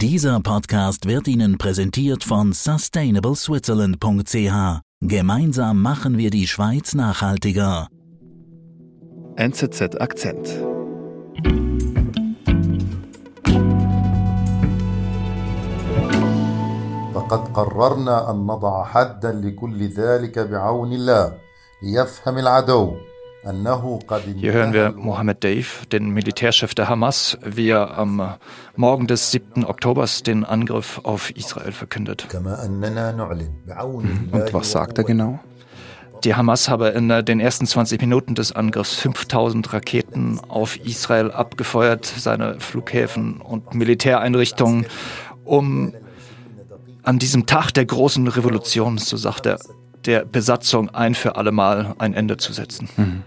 Dieser Podcast wird Ihnen präsentiert von sustainableswitzerland.ch. Gemeinsam machen wir die Schweiz nachhaltiger. NZZ Akzent. لقد قررنا أن نضع حدا لكل ذلك بعون الله ليفهم العدو hier hören wir Mohammed Dave, den Militärchef der Hamas, wie er am Morgen des 7. Oktobers den Angriff auf Israel verkündet. Und was sagt er genau? Die Hamas habe in den ersten 20 Minuten des Angriffs 5000 Raketen auf Israel abgefeuert, seine Flughäfen und Militäreinrichtungen, um an diesem Tag der großen Revolution, so sagt er, der Besatzung ein für allemal ein Ende zu setzen. Mhm.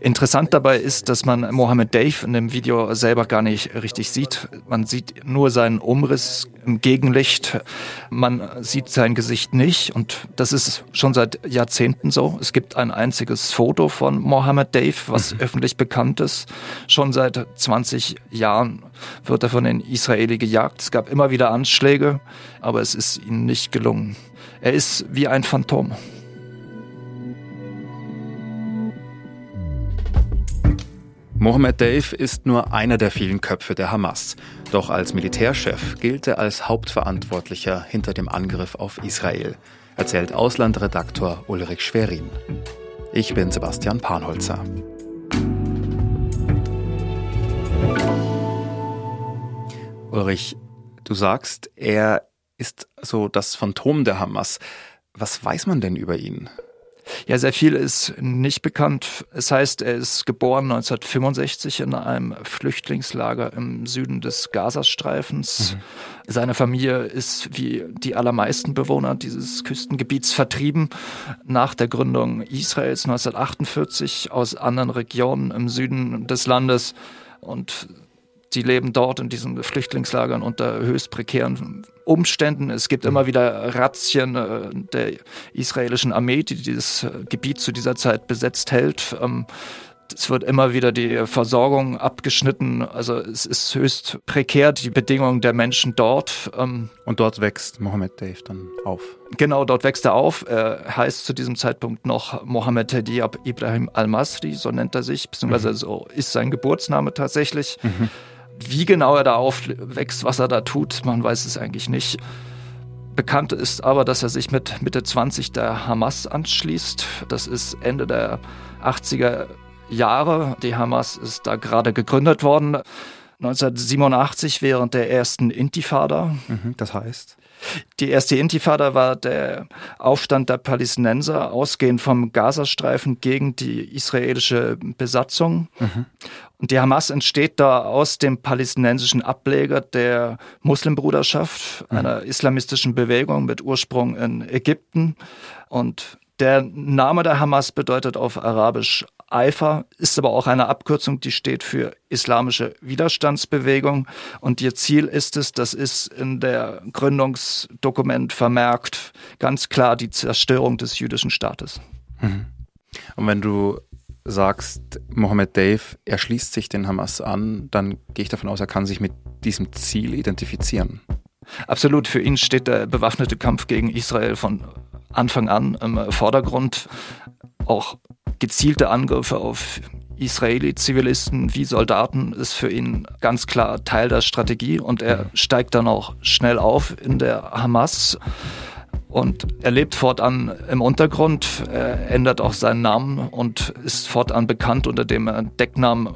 Interessant dabei ist, dass man Mohammed Dave in dem Video selber gar nicht richtig sieht. Man sieht nur seinen Umriss im Gegenlicht. Man sieht sein Gesicht nicht und das ist schon seit Jahrzehnten so. Es gibt ein einziges Foto von Mohammed Dave, was mhm. öffentlich bekannt ist. Schon seit 20 Jahren wird er von den Israeli gejagt. Es gab immer wieder Anschläge, aber es ist ihm nicht gelungen. Er ist wie ein Phantom. Mohammed Dave ist nur einer der vielen Köpfe der Hamas. Doch als Militärchef gilt er als Hauptverantwortlicher hinter dem Angriff auf Israel, erzählt Auslandredaktor Ulrich Schwerin. Ich bin Sebastian Panholzer. Ulrich, du sagst, er ist so das Phantom der Hamas. Was weiß man denn über ihn? Ja, sehr viel ist nicht bekannt. Es heißt, er ist geboren 1965 in einem Flüchtlingslager im Süden des Gazastreifens. Mhm. Seine Familie ist wie die allermeisten Bewohner dieses Küstengebiets vertrieben nach der Gründung Israels 1948 aus anderen Regionen im Süden des Landes und die leben dort in diesen Flüchtlingslagern unter höchst prekären Umständen. Es gibt immer wieder Razzien äh, der israelischen Armee, die dieses Gebiet zu dieser Zeit besetzt hält. Ähm, es wird immer wieder die Versorgung abgeschnitten. Also es ist höchst prekär, die Bedingungen der Menschen dort. Ähm, Und dort wächst Mohammed Dave dann auf. Genau, dort wächst er auf. Er heißt zu diesem Zeitpunkt noch Mohammed Diab Ibrahim al-Masri, so nennt er sich, beziehungsweise mhm. so ist sein Geburtsname tatsächlich. Mhm. Wie genau er da aufwächst, was er da tut, man weiß es eigentlich nicht. Bekannt ist aber, dass er sich mit Mitte 20 der Hamas anschließt. Das ist Ende der 80er Jahre. Die Hamas ist da gerade gegründet worden. 1987 während der ersten Intifada. Mhm, das heißt? Die erste Intifada war der Aufstand der Palästinenser, ausgehend vom Gazastreifen gegen die israelische Besatzung. Mhm. Und die Hamas entsteht da aus dem palästinensischen Ableger der Muslimbruderschaft, mhm. einer islamistischen Bewegung mit Ursprung in Ägypten. Und der Name der Hamas bedeutet auf Arabisch Eifer, ist aber auch eine Abkürzung, die steht für Islamische Widerstandsbewegung. Und ihr Ziel ist es, das ist in der Gründungsdokument vermerkt, ganz klar die Zerstörung des jüdischen Staates. Mhm. Und wenn du sagst, Mohammed Dave erschließt sich den Hamas an, dann gehe ich davon aus, er kann sich mit diesem Ziel identifizieren. Absolut, für ihn steht der bewaffnete Kampf gegen Israel von Anfang an im Vordergrund. Auch gezielte Angriffe auf Israeli-Zivilisten wie Soldaten ist für ihn ganz klar Teil der Strategie und er steigt dann auch schnell auf in der Hamas und er lebt fortan im Untergrund, er ändert auch seinen Namen und ist fortan bekannt unter dem Decknamen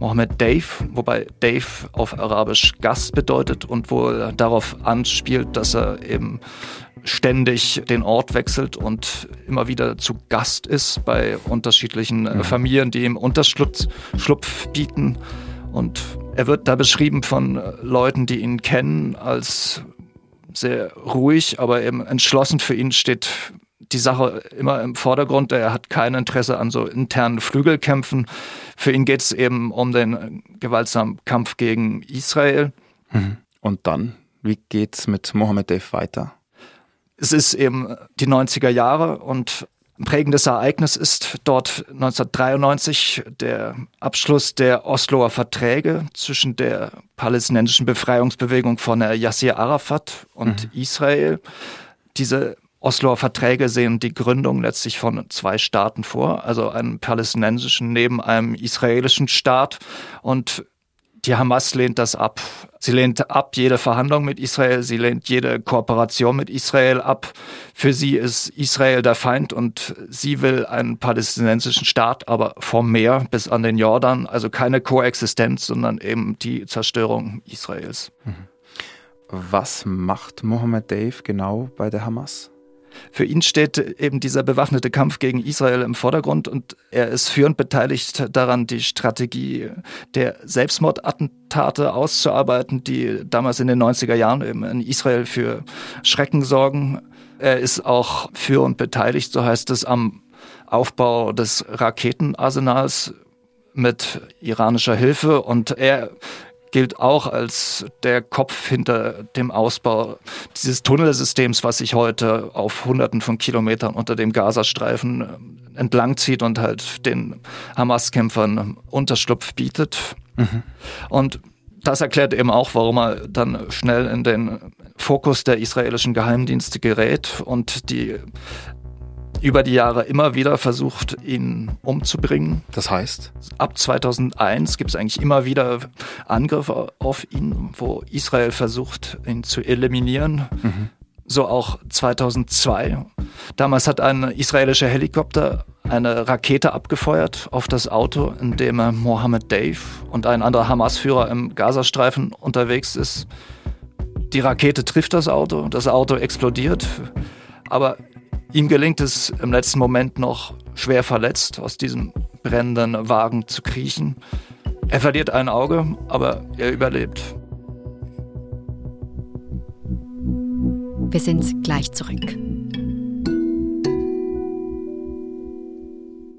Mohammed Dave, wobei Dave auf Arabisch Gast bedeutet und wohl darauf anspielt, dass er eben ständig den Ort wechselt und immer wieder zu Gast ist bei unterschiedlichen äh, mhm. Familien, die ihm Unterschlupf bieten. Und er wird da beschrieben von äh, Leuten, die ihn kennen, als sehr ruhig, aber eben entschlossen. Für ihn steht die Sache immer im Vordergrund. Er hat kein Interesse an so internen Flügelkämpfen. Für ihn geht es eben um den gewaltsamen Kampf gegen Israel. Mhm. Und dann, wie geht's mit Mohammed Dave weiter? Es ist eben die 90er Jahre und Ein prägendes Ereignis ist dort 1993 der Abschluss der Osloer Verträge zwischen der palästinensischen Befreiungsbewegung von Yasser Arafat und mhm. Israel. Diese Osloer Verträge sehen die Gründung letztlich von zwei Staaten vor, also einem palästinensischen neben einem israelischen Staat. Und die Hamas lehnt das ab. Sie lehnt ab jede Verhandlung mit Israel, sie lehnt jede Kooperation mit Israel ab. Für sie ist Israel der Feind und sie will einen palästinensischen Staat, aber vom Meer bis an den Jordan, also keine Koexistenz, sondern eben die Zerstörung Israels. Mhm. Was macht Mohammed Dave genau bei der Hamas? Für ihn steht eben dieser bewaffnete Kampf gegen Israel im Vordergrund und er ist führend beteiligt daran, die Strategie der Selbstmordattentate auszuarbeiten, die damals in den 90er Jahren eben in Israel für Schrecken sorgen. Er ist auch führend beteiligt, so heißt es, am Aufbau des Raketenarsenals mit iranischer Hilfe und er gilt auch als der Kopf hinter dem Ausbau dieses Tunnelsystems, was sich heute auf Hunderten von Kilometern unter dem Gazastreifen äh, entlangzieht und halt den Hamas-Kämpfern Unterschlupf bietet. Mhm. Und das erklärt eben auch, warum er dann schnell in den Fokus der israelischen Geheimdienste gerät und die über die Jahre immer wieder versucht, ihn umzubringen. Das heißt? Ab 2001 gibt es eigentlich immer wieder Angriffe auf ihn, wo Israel versucht, ihn zu eliminieren. Mhm. So auch 2002. Damals hat ein israelischer Helikopter eine Rakete abgefeuert auf das Auto, in dem Mohammed Dave und ein anderer Hamas-Führer im Gazastreifen unterwegs ist. Die Rakete trifft das Auto, das Auto explodiert, aber Ihm gelingt es im letzten Moment noch schwer verletzt aus diesem brennenden Wagen zu kriechen. Er verliert ein Auge, aber er überlebt. Wir sind gleich zurück.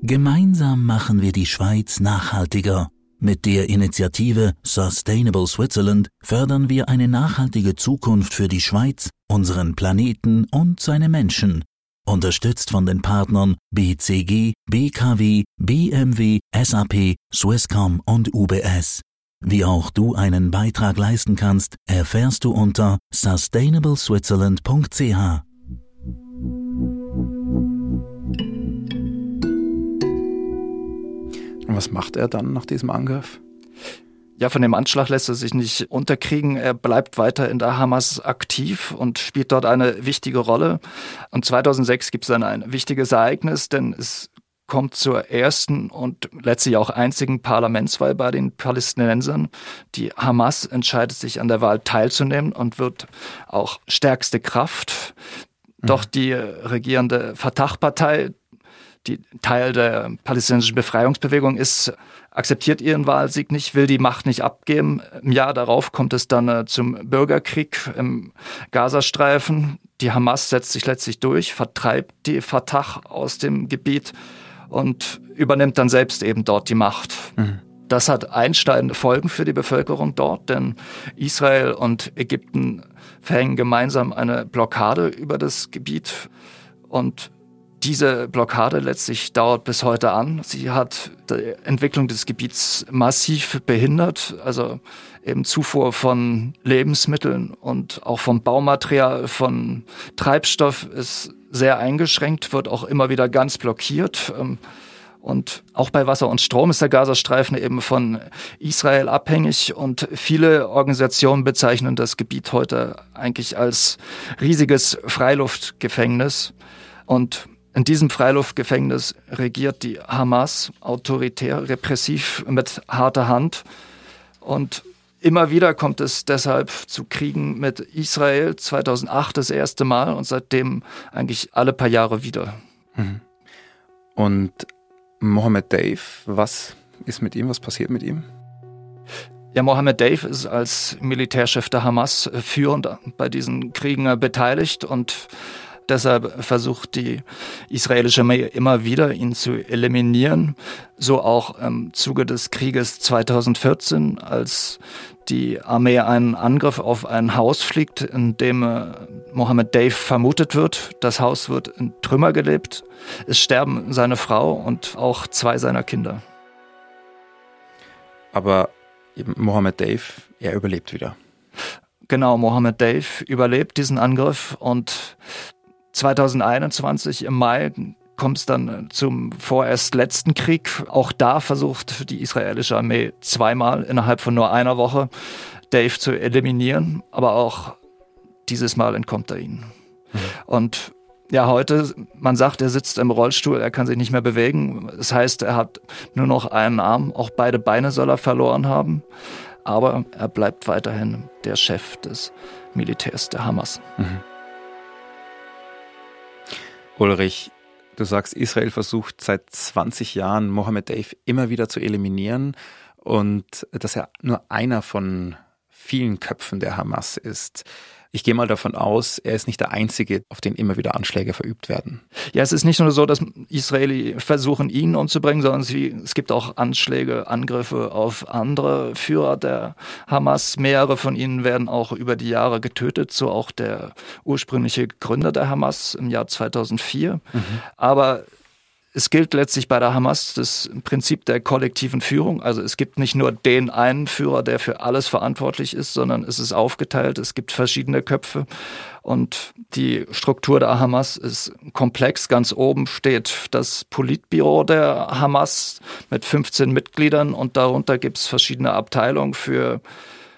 Gemeinsam machen wir die Schweiz nachhaltiger. Mit der Initiative Sustainable Switzerland fördern wir eine nachhaltige Zukunft für die Schweiz, unseren Planeten und seine Menschen Unterstützt von den Partnern BCG, BKW, BMW, SAP, Swisscom und UBS. Wie auch du einen Beitrag leisten kannst, erfährst du unter sustainableswitzerland.ch. Und was macht er dann nach diesem Angriff? Ja, von dem Anschlag lässt er sich nicht unterkriegen. Er bleibt weiter in der Hamas aktiv und spielt dort eine wichtige Rolle. Und 2006 gibt es dann ein wichtiges Ereignis, denn es kommt zur ersten und letztlich auch einzigen Parlamentswahl bei den Palästinensern. Die Hamas entscheidet sich an der Wahl teilzunehmen und wird auch stärkste Kraft. Mhm. Doch die regierende Fatah-Partei, die Teil der palästinensischen Befreiungsbewegung ist, akzeptiert ihren Wahlsieg nicht, will die Macht nicht abgeben. Im Jahr darauf kommt es dann äh, zum Bürgerkrieg im Gazastreifen. Die Hamas setzt sich letztlich durch, vertreibt die Fatah aus dem Gebiet und übernimmt dann selbst eben dort die Macht. Mhm. Das hat einschneidende Folgen für die Bevölkerung dort, denn Israel und Ägypten verhängen gemeinsam eine Blockade über das Gebiet und diese Blockade letztlich dauert bis heute an. Sie hat die Entwicklung des Gebiets massiv behindert, also eben Zufuhr von Lebensmitteln und auch vom Baumaterial, von Treibstoff ist sehr eingeschränkt, wird auch immer wieder ganz blockiert. Ähm, und auch bei Wasser und Strom ist der Gazastreifen eben von Israel abhängig und viele Organisationen bezeichnen das Gebiet heute eigentlich als riesiges Freiluftgefängnis. Und in diesem Freiluftgefängnis regiert die Hamas autoritär, repressiv mit harter Hand. Und immer wieder kommt es deshalb zu Kriegen mit Israel. 2008 das erste Mal und seitdem eigentlich alle paar Jahre wieder. Mhm. Und Mohammed Dave, was ist mit ihm? Was passiert mit ihm? Ja, Mohammed Dave ist als Militärchef der Hamas führend bei diesen Kriegen beteiligt und Deshalb versucht die israelische Armee immer wieder, ihn zu eliminieren. So auch im Zuge des Krieges 2014, als die Armee einen Angriff auf ein Haus fliegt, in dem äh, Mohammed Dave vermutet wird. Das Haus wird in Trümmer gelebt. Es sterben seine Frau und auch zwei seiner Kinder. Aber Mohammed Dave, er überlebt wieder. Genau, Mohammed Dave überlebt diesen Angriff und 2021 im Mai kommt es dann zum vorerst letzten Krieg. Auch da versucht die israelische Armee zweimal innerhalb von nur einer Woche Dave zu eliminieren, aber auch dieses Mal entkommt er ihnen. Mhm. Und ja, heute, man sagt, er sitzt im Rollstuhl, er kann sich nicht mehr bewegen. Das heißt, er hat nur noch einen Arm, auch beide Beine soll er verloren haben. Aber er bleibt weiterhin der Chef des Militärs der Hamas. Mhm. Ulrich, du sagst, Israel versucht seit 20 Jahren Mohammed Dave immer wieder zu eliminieren und dass er nur einer von vielen Köpfen der Hamas ist. Ich gehe mal davon aus, er ist nicht der Einzige, auf den immer wieder Anschläge verübt werden. Ja, es ist nicht nur so, dass Israeli versuchen, ihn umzubringen, sondern sie, es gibt auch Anschläge, Angriffe auf andere Führer der Hamas. Mehrere von ihnen werden auch über die Jahre getötet, so auch der ursprüngliche Gründer der Hamas im Jahr 2004. Mhm. Aber es gilt letztlich bei der Hamas das Prinzip der kollektiven Führung. Also es gibt nicht nur den einen Führer, der für alles verantwortlich ist, sondern es ist aufgeteilt. Es gibt verschiedene Köpfe und die Struktur der Hamas ist komplex. Ganz oben steht das Politbüro der Hamas mit 15 Mitgliedern und darunter gibt es verschiedene Abteilungen für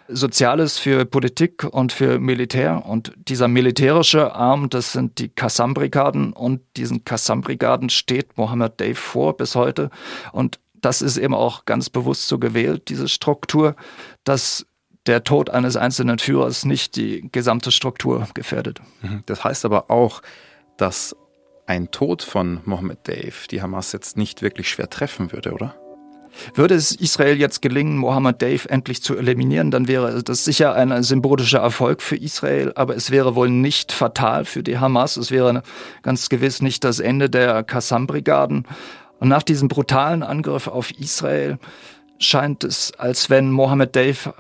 Soziales für Politik und für Militär. Und dieser militärische Arm, das sind die Qassam-Brigaden. Und diesen Qassam-Brigaden steht Mohammed Dave vor bis heute. Und das ist eben auch ganz bewusst so gewählt, diese Struktur, dass der Tod eines einzelnen Führers nicht die gesamte Struktur gefährdet. Mhm. Das heißt aber auch, dass ein Tod von Mohammed Dave die Hamas jetzt nicht wirklich schwer treffen würde, oder? Würde es Israel jetzt gelingen, Mohammed Dave endlich zu eliminieren, dann wäre das sicher ein symbolischer Erfolg für Israel, aber es wäre wohl nicht fatal für die Hamas. Es wäre ganz gewiss nicht das Ende der Qassam-Brigaden. Und nach diesem brutalen Angriff auf Israel scheint es, als wenn Mohammed Dave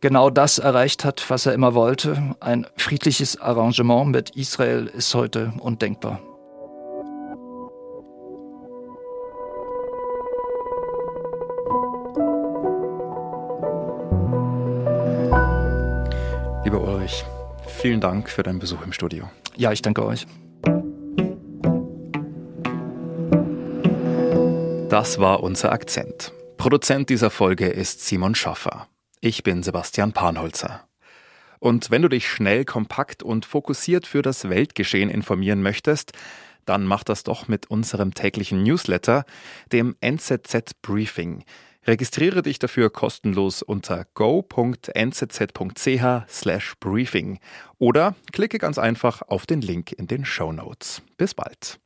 genau das erreicht hat, was er immer wollte. Ein friedliches Arrangement mit Israel ist heute undenkbar. Ulrich, vielen Dank für deinen Besuch im Studio. Ja, ich danke euch. Das war unser Akzent. Produzent dieser Folge ist Simon Schaffer. Ich bin Sebastian Panholzer. Und wenn du dich schnell, kompakt und fokussiert für das Weltgeschehen informieren möchtest, dann mach das doch mit unserem täglichen Newsletter, dem NZZ Briefing. Registriere dich dafür kostenlos unter go.nzz.ch/briefing oder klicke ganz einfach auf den Link in den Show Notes. Bis bald.